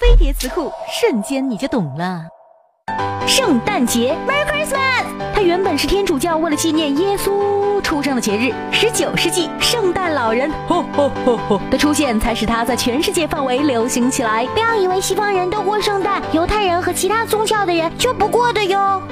飞碟词库瞬间你就懂了。圣诞节 merry christmas 它原本是天主教为了纪念耶稣出生的节日十九世纪圣诞老人吼吼吼吼。的出现才使它在全世界范围流行起来。不要以为西方人都过圣诞犹太人和其他宗教的人就不过的哟。